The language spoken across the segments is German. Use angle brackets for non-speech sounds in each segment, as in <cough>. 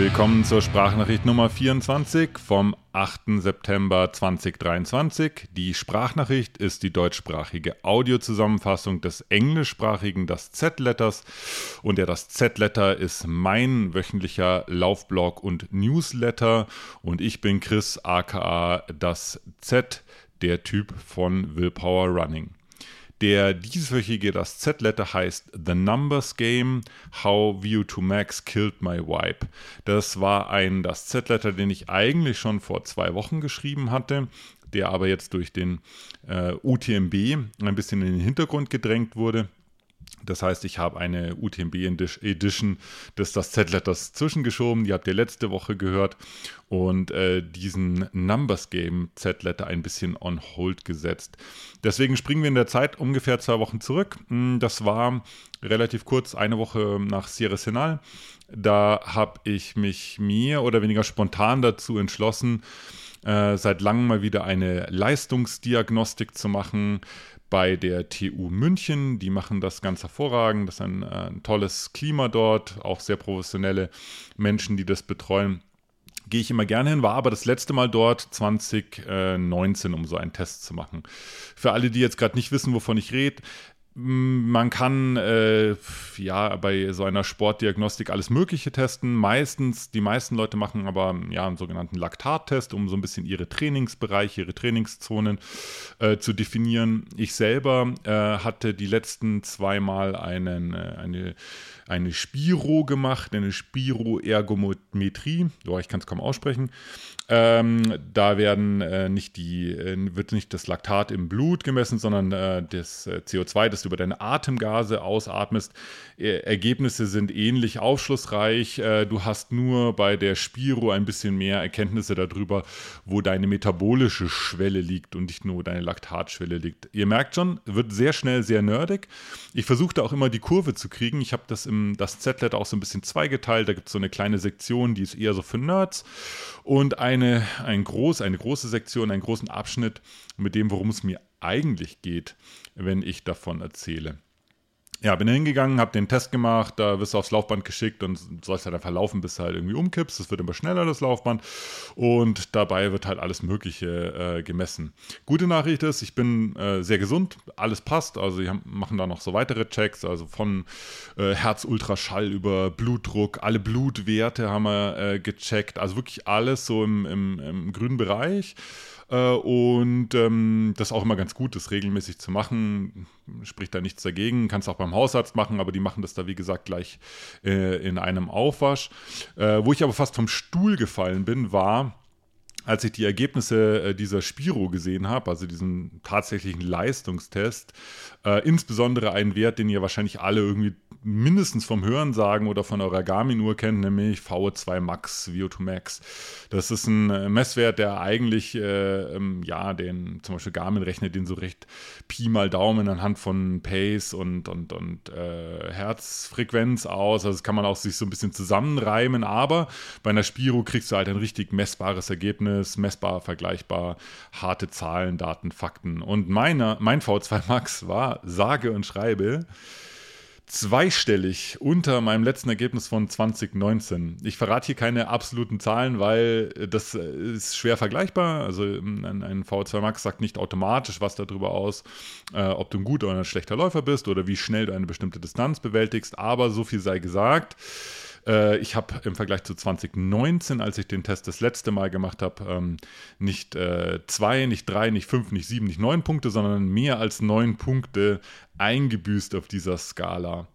Willkommen zur Sprachnachricht Nummer 24 vom 8. September 2023. Die Sprachnachricht ist die deutschsprachige Audiozusammenfassung des englischsprachigen Das Z-Letters und der Das Z-Letter ist mein wöchentlicher Laufblog und Newsletter und ich bin Chris aka Das Z, der Typ von Willpower Running. Der dieswöchige, das Z-Letter heißt The Numbers Game, How View2 Max Killed My Wipe. Das war ein, das Z-Letter, den ich eigentlich schon vor zwei Wochen geschrieben hatte, der aber jetzt durch den äh, UTMB ein bisschen in den Hintergrund gedrängt wurde. Das heißt, ich habe eine UTMB Edition des das Z-Letters zwischengeschoben. Die habt ihr letzte Woche gehört. Und äh, diesen Numbers Game Z-Letter ein bisschen on hold gesetzt. Deswegen springen wir in der Zeit ungefähr zwei Wochen zurück. Hm, das war relativ kurz, eine Woche nach Sierra Senal. Da habe ich mich mehr oder weniger spontan dazu entschlossen, äh, seit langem mal wieder eine Leistungsdiagnostik zu machen bei der TU München. Die machen das ganz hervorragend. Das ist ein, äh, ein tolles Klima dort, auch sehr professionelle Menschen, die das betreuen gehe ich immer gerne hin, war aber das letzte Mal dort 2019, um so einen Test zu machen. Für alle, die jetzt gerade nicht wissen, wovon ich rede, man kann äh, ja bei so einer Sportdiagnostik alles Mögliche testen. Meistens, die meisten Leute machen aber ja einen sogenannten Laktattest, um so ein bisschen ihre Trainingsbereiche, ihre Trainingszonen äh, zu definieren. Ich selber äh, hatte die letzten zweimal einen, äh, eine, eine Spiro gemacht, eine Spiroergometrie. Oh, ich kann es kaum aussprechen. Ähm, da werden äh, nicht die, äh, wird nicht das Laktat im Blut gemessen, sondern das CO2, das du über deine Atemgase ausatmest. Ergebnisse sind ähnlich aufschlussreich. Äh, du hast nur bei der Spiro ein bisschen mehr Erkenntnisse darüber, wo deine metabolische Schwelle liegt und nicht nur wo deine Laktatschwelle liegt. Ihr merkt schon, wird sehr schnell sehr nerdig. Ich versuchte auch immer die Kurve zu kriegen. Ich habe das im das Z-Letter auch so ein bisschen zweigeteilt. Da gibt es so eine kleine Sektion, die ist eher so für Nerds und eine, ein groß, eine große Sektion, einen großen Abschnitt mit dem, worum es mir eigentlich geht, wenn ich davon erzähle. Ja, bin hingegangen, habe den Test gemacht, da wirst du aufs Laufband geschickt und sollst halt einfach laufen, bis du halt irgendwie umkippst. Das wird immer schneller, das Laufband. Und dabei wird halt alles Mögliche äh, gemessen. Gute Nachricht ist, ich bin äh, sehr gesund, alles passt. Also, wir machen da noch so weitere Checks, also von äh, Herzultraschall über Blutdruck, alle Blutwerte haben wir äh, gecheckt. Also wirklich alles so im, im, im grünen Bereich. Äh, und ähm, das ist auch immer ganz gut, das regelmäßig zu machen. Spricht da nichts dagegen. Kannst auch beim Hausarzt machen, aber die machen das da, wie gesagt, gleich äh, in einem Aufwasch. Äh, wo ich aber fast vom Stuhl gefallen bin, war, als ich die Ergebnisse äh, dieser Spiro gesehen habe, also diesen tatsächlichen Leistungstest, äh, insbesondere einen Wert, den ihr wahrscheinlich alle irgendwie mindestens vom Hörensagen oder von eurer Garmin-Uhr kennt, nämlich VO2 Max, VO2 Max. Das ist ein äh, Messwert, der eigentlich, äh, ähm, ja, den zum Beispiel Garmin rechnet den so recht Pi mal Daumen anhand von Pace und, und, und äh, Herzfrequenz aus. Also das kann man auch sich so ein bisschen zusammenreimen, aber bei einer Spiro kriegst du halt ein richtig messbares Ergebnis, messbar, vergleichbar, harte Zahlen, Daten, Fakten. Und meine, mein V2 Max war sage und schreibe zweistellig unter meinem letzten Ergebnis von 2019. Ich verrate hier keine absoluten Zahlen, weil das ist schwer vergleichbar. Also ein, ein V2 Max sagt nicht automatisch was darüber aus, äh, ob du ein guter oder ein schlechter Läufer bist oder wie schnell du eine bestimmte Distanz bewältigst. Aber so viel sei gesagt. Äh, ich habe im Vergleich zu 2019, als ich den Test das letzte Mal gemacht habe, ähm, nicht äh, zwei, nicht drei, nicht fünf, nicht sieben, nicht neun Punkte, sondern mehr als neun Punkte eingebüßt auf dieser Skala.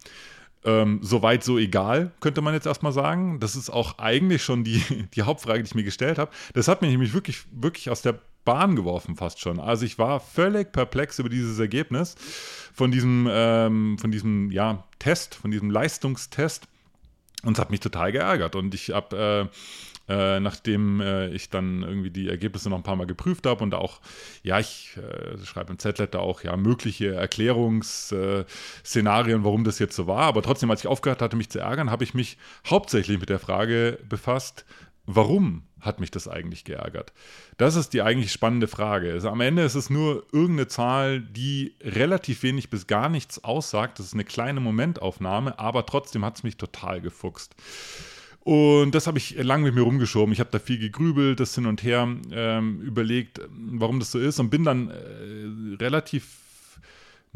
Ähm, Soweit so egal, könnte man jetzt erstmal sagen. Das ist auch eigentlich schon die, <laughs> die Hauptfrage, die ich mir gestellt habe. Das hat mich nämlich wirklich, wirklich aus der Bahn geworfen, fast schon. Also ich war völlig perplex über dieses Ergebnis von diesem, ähm, von diesem ja, Test, von diesem Leistungstest. Und es hat mich total geärgert. Und ich habe, äh, äh, nachdem äh, ich dann irgendwie die Ergebnisse noch ein paar Mal geprüft habe und auch, ja, ich äh, schreibe im Z-Letter auch, ja, mögliche Erklärungsszenarien, warum das jetzt so war. Aber trotzdem, als ich aufgehört hatte, mich zu ärgern, habe ich mich hauptsächlich mit der Frage befasst, warum hat mich das eigentlich geärgert? Das ist die eigentlich spannende Frage. Also am Ende ist es nur irgendeine Zahl, die relativ wenig bis gar nichts aussagt. Das ist eine kleine Momentaufnahme, aber trotzdem hat es mich total gefuchst. Und das habe ich lange mit mir rumgeschoben. Ich habe da viel gegrübelt, das hin und her ähm, überlegt, warum das so ist und bin dann äh, relativ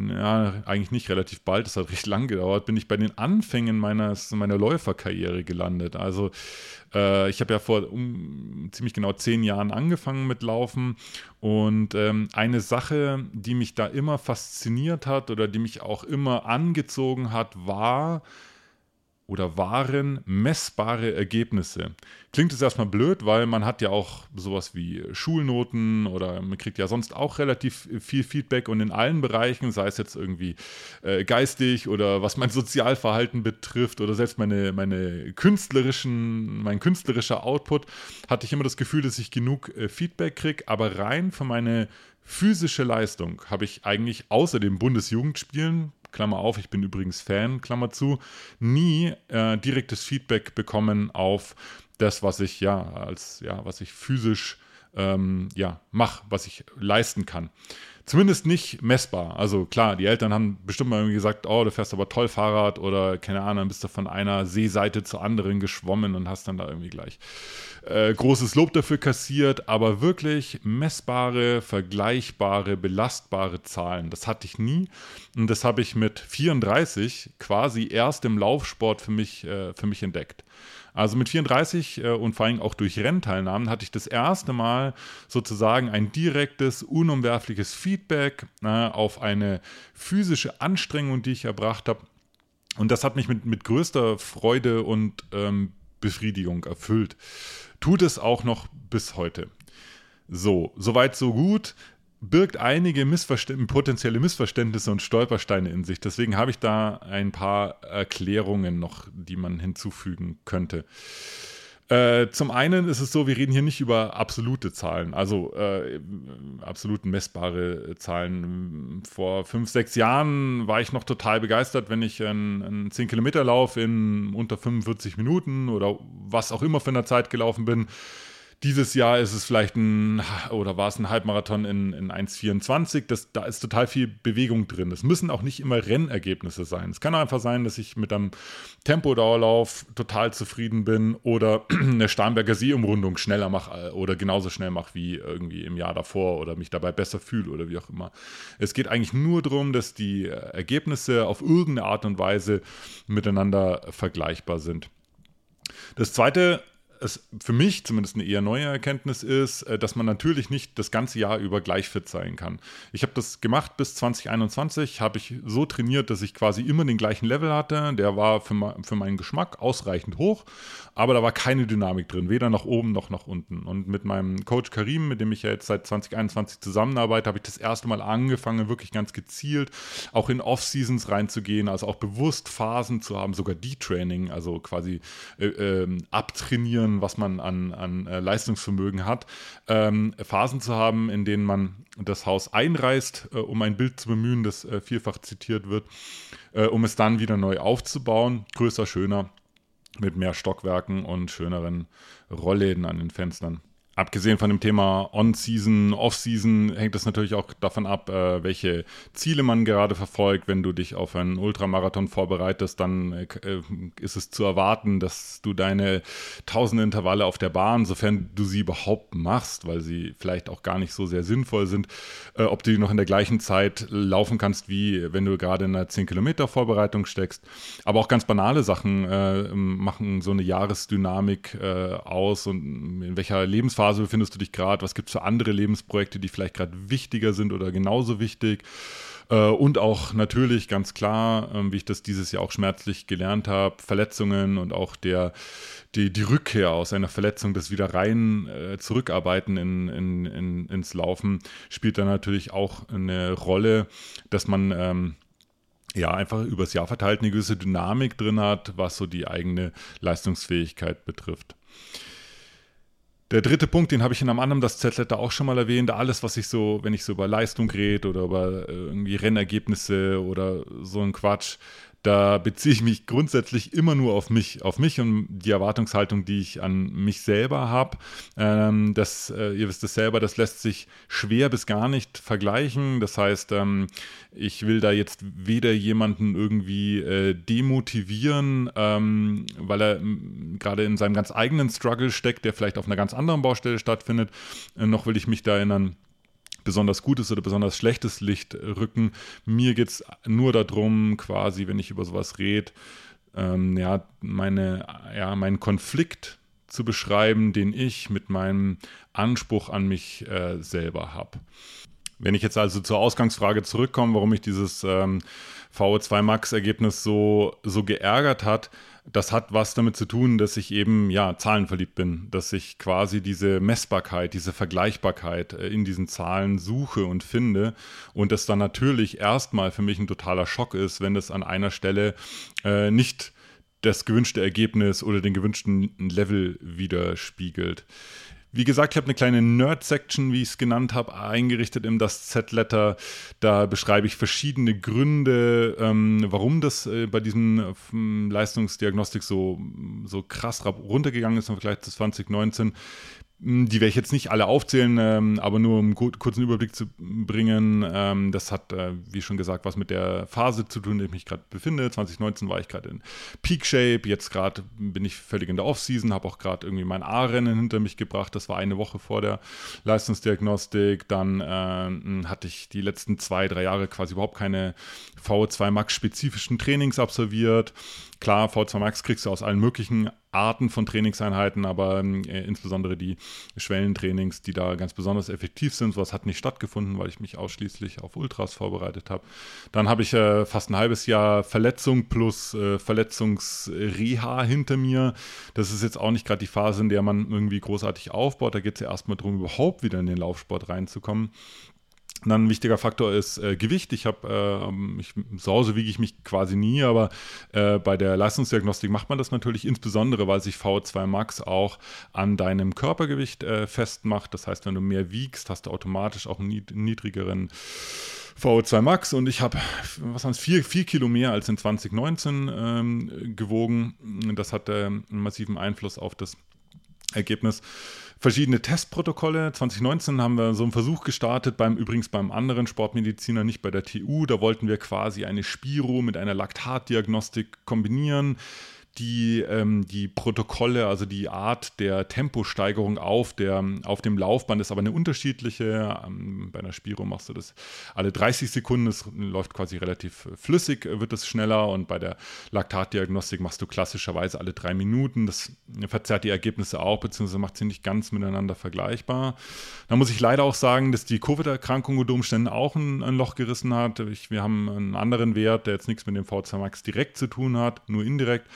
ja, eigentlich nicht relativ bald, das hat recht lang gedauert, bin ich bei den Anfängen meines, meiner Läuferkarriere gelandet. Also äh, ich habe ja vor um, ziemlich genau zehn Jahren angefangen mit Laufen und ähm, eine Sache, die mich da immer fasziniert hat oder die mich auch immer angezogen hat, war, oder waren messbare Ergebnisse. Klingt es erstmal blöd, weil man hat ja auch sowas wie Schulnoten oder man kriegt ja sonst auch relativ viel Feedback und in allen Bereichen, sei es jetzt irgendwie äh, geistig oder was mein <laughs> Sozialverhalten betrifft oder selbst meine, meine künstlerischen, mein künstlerischer Output, hatte ich immer das Gefühl, dass ich genug äh, Feedback kriege, aber rein für meine physische Leistung habe ich eigentlich außer den Bundesjugendspielen, Klammer auf, ich bin übrigens Fan, Klammer zu, nie äh, direktes Feedback bekommen auf das, was ich ja als ja, was ich physisch ähm, ja, mache, was ich leisten kann. Zumindest nicht messbar. Also klar, die Eltern haben bestimmt mal irgendwie gesagt, oh, du fährst aber toll Fahrrad oder keine Ahnung, bist du von einer Seeseite zur anderen geschwommen und hast dann da irgendwie gleich äh, großes Lob dafür kassiert. Aber wirklich messbare, vergleichbare, belastbare Zahlen, das hatte ich nie. Und das habe ich mit 34 quasi erst im Laufsport für mich, äh, für mich entdeckt. Also mit 34 äh, und vor allem auch durch Rennteilnahmen hatte ich das erste Mal sozusagen ein direktes, unumwerfliches Feedback äh, auf eine physische Anstrengung, die ich erbracht habe. Und das hat mich mit, mit größter Freude und ähm, Befriedigung erfüllt. Tut es auch noch bis heute. So, soweit, so gut birgt einige Missverständ potenzielle Missverständnisse und Stolpersteine in sich. Deswegen habe ich da ein paar Erklärungen noch, die man hinzufügen könnte. Äh, zum einen ist es so, wir reden hier nicht über absolute Zahlen, also äh, absolut messbare Zahlen. Vor fünf, sechs Jahren war ich noch total begeistert, wenn ich einen, einen 10-Kilometer-Lauf in unter 45 Minuten oder was auch immer für eine Zeit gelaufen bin dieses Jahr ist es vielleicht ein, oder war es ein Halbmarathon in, in 1,24. da ist total viel Bewegung drin. Es müssen auch nicht immer Rennergebnisse sein. Es kann einfach sein, dass ich mit einem Tempodauerlauf total zufrieden bin oder <clears throat> eine Starnberger Seeumrundung schneller mache oder genauso schnell mache wie irgendwie im Jahr davor oder mich dabei besser fühle oder wie auch immer. Es geht eigentlich nur darum, dass die Ergebnisse auf irgendeine Art und Weise miteinander vergleichbar sind. Das zweite es für mich zumindest eine eher neue Erkenntnis ist, äh, dass man natürlich nicht das ganze Jahr über gleich fit sein kann. Ich habe das gemacht bis 2021, habe ich so trainiert, dass ich quasi immer den gleichen Level hatte. Der war für, für meinen Geschmack ausreichend hoch, aber da war keine Dynamik drin, weder nach oben noch nach unten. Und mit meinem Coach Karim, mit dem ich ja jetzt seit 2021 zusammenarbeite, habe ich das erste Mal angefangen, wirklich ganz gezielt auch in Off-Seasons reinzugehen, also auch bewusst Phasen zu haben, sogar D-Training, also quasi äh, äh, abtrainieren Optionen, was man an, an äh, Leistungsvermögen hat, ähm, Phasen zu haben, in denen man das Haus einreißt, äh, um ein Bild zu bemühen, das äh, vielfach zitiert wird, äh, um es dann wieder neu aufzubauen, größer, schöner, mit mehr Stockwerken und schöneren Rollläden an den Fenstern. Abgesehen von dem Thema On-Season, Off-Season hängt es natürlich auch davon ab, äh, welche Ziele man gerade verfolgt. Wenn du dich auf einen Ultramarathon vorbereitest, dann äh, ist es zu erwarten, dass du deine tausende Intervalle auf der Bahn, sofern du sie überhaupt machst, weil sie vielleicht auch gar nicht so sehr sinnvoll sind, äh, ob du die noch in der gleichen Zeit laufen kannst, wie wenn du gerade in einer 10 Kilometer Vorbereitung steckst. Aber auch ganz banale Sachen äh, machen so eine Jahresdynamik äh, aus und in welcher Lebensphase Phase befindest du dich gerade? Was gibt es für andere Lebensprojekte, die vielleicht gerade wichtiger sind oder genauso wichtig? Äh, und auch natürlich ganz klar, ähm, wie ich das dieses Jahr auch schmerzlich gelernt habe, Verletzungen und auch der, die, die Rückkehr aus einer Verletzung, das wieder rein äh, zurückarbeiten in, in, in, ins Laufen, spielt da natürlich auch eine Rolle, dass man ähm, ja, einfach übers Jahr verteilt eine gewisse Dynamik drin hat, was so die eigene Leistungsfähigkeit betrifft. Der dritte Punkt, den habe ich in einem anderen das Z-Letter auch schon mal erwähnt. Alles, was ich so, wenn ich so über Leistung rede oder über äh, irgendwie Rennergebnisse oder so ein Quatsch, da beziehe ich mich grundsätzlich immer nur auf mich, auf mich und die Erwartungshaltung, die ich an mich selber habe. Ähm, das, äh, ihr wisst es selber, das lässt sich schwer bis gar nicht vergleichen. Das heißt, ähm, ich will da jetzt weder jemanden irgendwie äh, demotivieren, ähm, weil er gerade in seinem ganz eigenen Struggle steckt, der vielleicht auf einer ganz anderen Baustelle stattfindet, äh, noch will ich mich da erinnern besonders gutes oder besonders schlechtes Licht rücken. Mir geht es nur darum, quasi, wenn ich über sowas rede, ähm, ja, meine, ja, meinen Konflikt zu beschreiben, den ich mit meinem Anspruch an mich äh, selber habe. Wenn ich jetzt also zur Ausgangsfrage zurückkomme, warum ich dieses ähm, VO2 Max-Ergebnis so, so geärgert hat, das hat was damit zu tun, dass ich eben ja zahlenverliebt bin, dass ich quasi diese Messbarkeit, diese Vergleichbarkeit äh, in diesen Zahlen suche und finde und das dann natürlich erstmal für mich ein totaler Schock ist, wenn es an einer Stelle äh, nicht das gewünschte Ergebnis oder den gewünschten Level widerspiegelt. Wie gesagt, ich habe eine kleine Nerd-Section, wie ich es genannt habe, eingerichtet in das Z-Letter. Da beschreibe ich verschiedene Gründe, ähm, warum das äh, bei diesem äh, Leistungsdiagnostik so, so krass runtergegangen ist im Vergleich zu 2019. Hm, die werde ich jetzt nicht alle aufzählen, ähm, aber nur um einen kurzen Überblick zu bringen. Ähm, das hat, äh, wie schon gesagt, was mit der Phase zu tun, in der ich mich gerade befinde. 2019 war ich gerade in Peak Shape, jetzt gerade bin ich völlig in der Offseason, habe auch gerade irgendwie mein A-Rennen hinter mich gebracht. Das war eine Woche vor der Leistungsdiagnostik. Dann äh, hatte ich die letzten zwei, drei Jahre quasi überhaupt keine VO2 Max-spezifischen Trainings absolviert. Klar, V2 Max kriegst du aus allen möglichen Arten von Trainingseinheiten, aber äh, insbesondere die Schwellentrainings, die da ganz besonders effektiv sind, sowas hat nicht stattgefunden, weil ich mich ausschließlich auf Ultras vorbereitet habe. Dann habe ich äh, fast ein halbes Jahr Verletzung plus äh, Verletzungsreha hinter mir. Das ist jetzt auch nicht gerade die Phase, in der man irgendwie großartig aufbaut. Da geht es ja erstmal darum, überhaupt wieder in den Laufsport reinzukommen. Dann ein wichtiger Faktor ist äh, Gewicht. Ich habe, äh, zu Hause wiege ich mich quasi nie, aber äh, bei der Leistungsdiagnostik macht man das natürlich insbesondere, weil sich V2 Max auch an deinem Körpergewicht äh, festmacht. Das heißt, wenn du mehr wiegst, hast du automatisch auch einen niedrigeren VO2 Max und ich habe, was waren es, vier, vier Kilo mehr als in 2019 ähm, gewogen. Das hat einen massiven Einfluss auf das Ergebnis verschiedene Testprotokolle. 2019 haben wir so einen Versuch gestartet, beim übrigens beim anderen Sportmediziner, nicht bei der TU. Da wollten wir quasi eine Spiro mit einer Laktatdiagnostik kombinieren die, ähm, die Protokolle, also die Art der Temposteigerung auf, der, auf dem Laufband ist aber eine unterschiedliche. Ähm, bei einer Spiro machst du das alle 30 Sekunden, es läuft quasi relativ flüssig, wird es schneller und bei der Laktatdiagnostik machst du klassischerweise alle drei Minuten. Das verzerrt die Ergebnisse auch, beziehungsweise macht sie nicht ganz miteinander vergleichbar. Da muss ich leider auch sagen, dass die Covid-Erkrankung unter Umständen auch ein, ein Loch gerissen hat. Ich, wir haben einen anderen Wert, der jetzt nichts mit dem V2 Max direkt zu tun hat, nur indirekt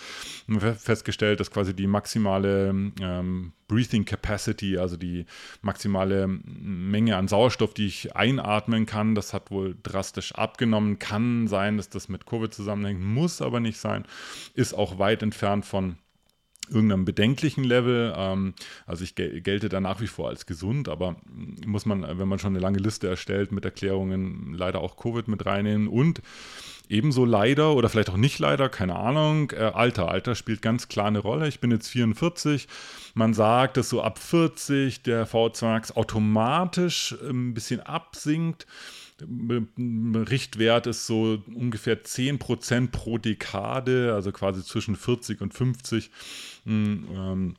festgestellt, dass quasi die maximale ähm, Breathing Capacity, also die maximale Menge an Sauerstoff, die ich einatmen kann, das hat wohl drastisch abgenommen. Kann sein, dass das mit Covid zusammenhängt, muss aber nicht sein. Ist auch weit entfernt von irgendeinem bedenklichen Level. Ähm, also ich gelte da nach wie vor als gesund, aber muss man, wenn man schon eine lange Liste erstellt mit Erklärungen, leider auch Covid mit reinnehmen und Ebenso leider oder vielleicht auch nicht leider, keine Ahnung, äh, Alter. Alter spielt ganz klar eine Rolle. Ich bin jetzt 44. Man sagt, dass so ab 40 der V2 Max automatisch ein bisschen absinkt. Richtwert ist so ungefähr 10% pro Dekade, also quasi zwischen 40 und 50. Ähm,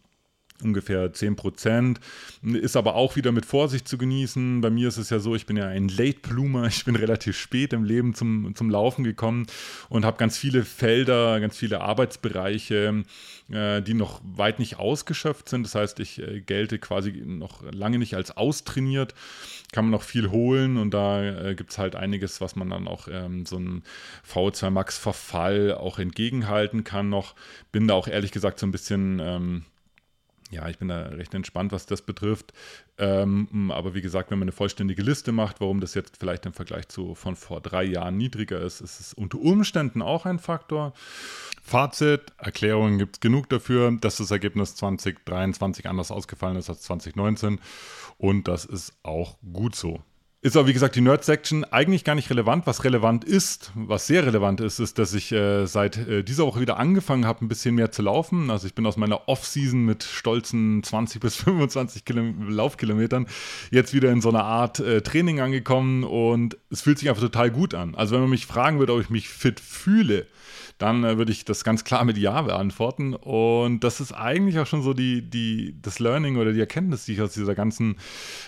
ungefähr 10 Prozent. Ist aber auch wieder mit Vorsicht zu genießen. Bei mir ist es ja so, ich bin ja ein Late Bloomer. Ich bin <laughs> relativ spät im Leben zum, zum Laufen gekommen und habe ganz viele Felder, ganz viele Arbeitsbereiche, äh, die noch weit nicht ausgeschöpft sind. Das heißt, ich äh, gelte quasi noch lange nicht als austrainiert. Kann man noch viel holen und da äh, gibt es halt einiges, was man dann auch ähm, so einem V2 Max Verfall auch entgegenhalten kann noch. Bin da auch ehrlich gesagt so ein bisschen ähm, ja, ich bin da recht entspannt, was das betrifft. Ähm, aber wie gesagt, wenn man eine vollständige Liste macht, warum das jetzt vielleicht im Vergleich zu von vor drei Jahren niedriger ist, ist es unter Umständen auch ein Faktor. Fazit, Erklärungen gibt es genug dafür, dass das Ergebnis 2023 anders ausgefallen ist als 2019 und das ist auch gut so. Ist aber, wie gesagt, die Nerd-Section eigentlich gar nicht relevant. Was relevant ist, was sehr relevant ist, ist, dass ich äh, seit äh, dieser Woche wieder angefangen habe, ein bisschen mehr zu laufen. Also ich bin aus meiner Off-Season mit stolzen 20 bis 25 Kilom Laufkilometern jetzt wieder in so einer Art äh, Training angekommen und es fühlt sich einfach total gut an. Also wenn man mich fragen würde, ob ich mich fit fühle, dann äh, würde ich das ganz klar mit Ja beantworten. Und das ist eigentlich auch schon so die, die, das Learning oder die Erkenntnis, die ich aus dieser ganzen,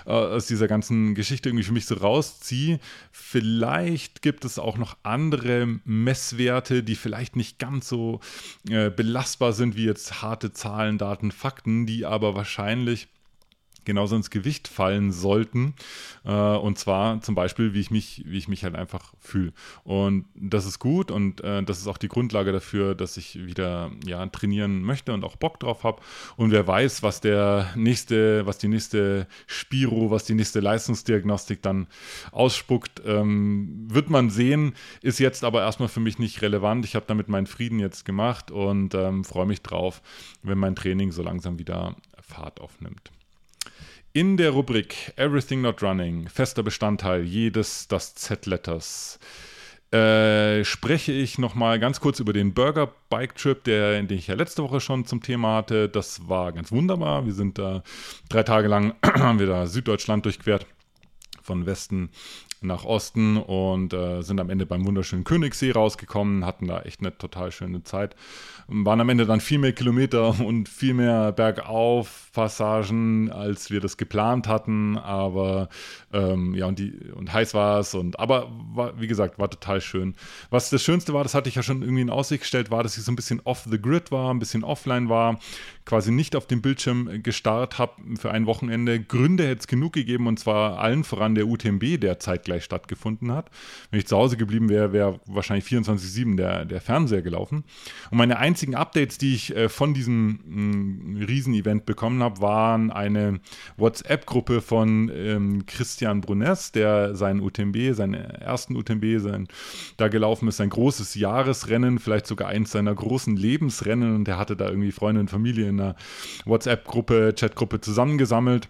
äh, aus dieser ganzen Geschichte irgendwie für mich so rausziehe. Vielleicht gibt es auch noch andere Messwerte, die vielleicht nicht ganz so äh, belastbar sind wie jetzt harte Zahlen, Daten, Fakten, die aber wahrscheinlich genauso ins Gewicht fallen sollten. Äh, und zwar zum Beispiel, wie ich mich, wie ich mich halt einfach fühle. Und das ist gut und äh, das ist auch die Grundlage dafür, dass ich wieder ja, trainieren möchte und auch Bock drauf habe. Und wer weiß, was der nächste, was die nächste Spiro, was die nächste Leistungsdiagnostik dann ausspuckt, ähm, wird man sehen, ist jetzt aber erstmal für mich nicht relevant. Ich habe damit meinen Frieden jetzt gemacht und ähm, freue mich drauf, wenn mein Training so langsam wieder Fahrt aufnimmt. In der Rubrik Everything Not Running, fester Bestandteil jedes das Z-Letters, äh, spreche ich nochmal ganz kurz über den Burger Bike Trip, der, den ich ja letzte Woche schon zum Thema hatte. Das war ganz wunderbar. Wir sind da drei Tage lang, <clears throat> haben wir da Süddeutschland durchquert, von Westen nach Osten und äh, sind am Ende beim wunderschönen Königssee rausgekommen, hatten da echt eine total schöne Zeit waren am Ende dann viel mehr Kilometer <laughs> und viel mehr Bergauf-Passagen, als wir das geplant hatten. Aber ähm, ja, und, die, und heiß war es. Und, aber war, wie gesagt, war total schön. Was das Schönste war, das hatte ich ja schon irgendwie in Aussicht gestellt, war, dass ich so ein bisschen off the grid war, ein bisschen offline war, quasi nicht auf dem Bildschirm gestarrt habe für ein Wochenende. Gründe hätte es genug gegeben und zwar allen voran der UTMB, der zeitgleich stattgefunden hat. Wenn ich zu Hause geblieben wäre, wäre wahrscheinlich 24-7 der, der Fernseher gelaufen. Und meine einzigen Updates, die ich äh, von diesem mm, Riesenevent bekommen habe, waren eine WhatsApp-Gruppe von ähm, Christian Bruness, der seinen UTMB, seinen ersten UTMB, sein, da gelaufen ist, sein großes Jahresrennen, vielleicht sogar eins seiner großen Lebensrennen und er hatte da irgendwie Freunde und Familie in einer WhatsApp-Gruppe, Chat-Gruppe zusammengesammelt.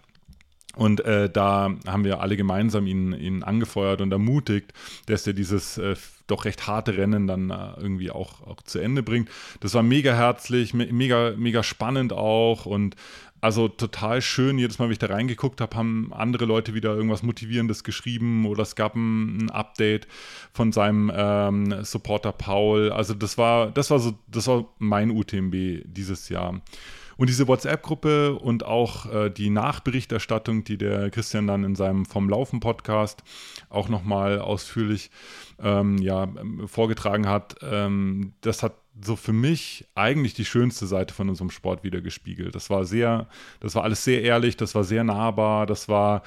Und äh, da haben wir alle gemeinsam ihn, ihn angefeuert und ermutigt, dass er dieses äh, doch recht harte Rennen dann äh, irgendwie auch, auch zu Ende bringt. Das war mega herzlich, me mega, mega spannend auch und also total schön. Jedes Mal, wenn ich da reingeguckt habe, haben andere Leute wieder irgendwas Motivierendes geschrieben oder es gab ein, ein Update von seinem ähm, Supporter Paul. Also das war, das war so, das war mein UTMB dieses Jahr. Und diese WhatsApp-Gruppe und auch äh, die Nachberichterstattung, die der Christian dann in seinem Vom Laufen Podcast auch nochmal ausführlich ähm, ja, vorgetragen hat, ähm, das hat so für mich eigentlich die schönste Seite von unserem Sport wieder gespiegelt. Das war sehr, das war alles sehr ehrlich, das war sehr nahbar, das war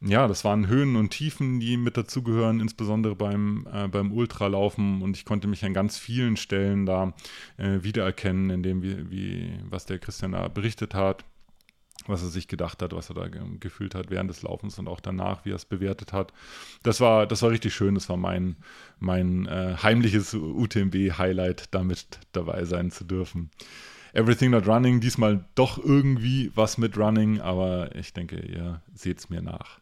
ja, das waren Höhen und Tiefen, die mit dazugehören, insbesondere beim, äh, beim Ultralaufen. Und ich konnte mich an ganz vielen Stellen da äh, wiedererkennen, in dem, wie, wie, was der Christian da berichtet hat, was er sich gedacht hat, was er da gefühlt hat während des Laufens und auch danach, wie er es bewertet hat. Das war, das war richtig schön. Das war mein, mein äh, heimliches UTMB-Highlight, damit dabei sein zu dürfen. Everything Not Running, diesmal doch irgendwie was mit Running, aber ich denke, ihr seht es mir nach.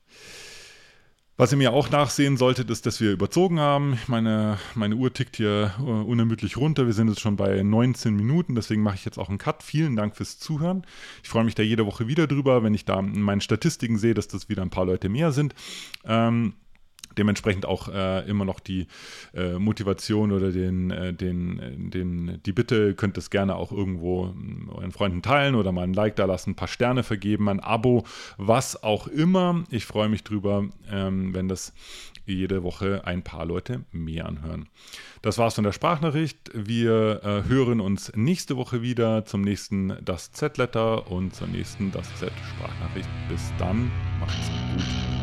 Was ihr mir auch nachsehen solltet, ist, dass wir überzogen haben. Meine, meine Uhr tickt hier uh, unermüdlich runter. Wir sind jetzt schon bei 19 Minuten, deswegen mache ich jetzt auch einen Cut. Vielen Dank fürs Zuhören. Ich freue mich da jede Woche wieder drüber, wenn ich da in meinen Statistiken sehe, dass das wieder ein paar Leute mehr sind. Ähm, dementsprechend auch äh, immer noch die äh, Motivation oder den, äh, den, äh, den, die Bitte, könnt es gerne auch irgendwo hm, euren Freunden teilen oder mal ein Like da lassen, ein paar Sterne vergeben, ein Abo, was auch immer. Ich freue mich drüber, ähm, wenn das jede Woche ein paar Leute mehr anhören. Das war's von der Sprachnachricht. Wir äh, hören uns nächste Woche wieder zum nächsten Das Z-Letter und zur nächsten Das Z-Sprachnachricht. Bis dann, macht's gut.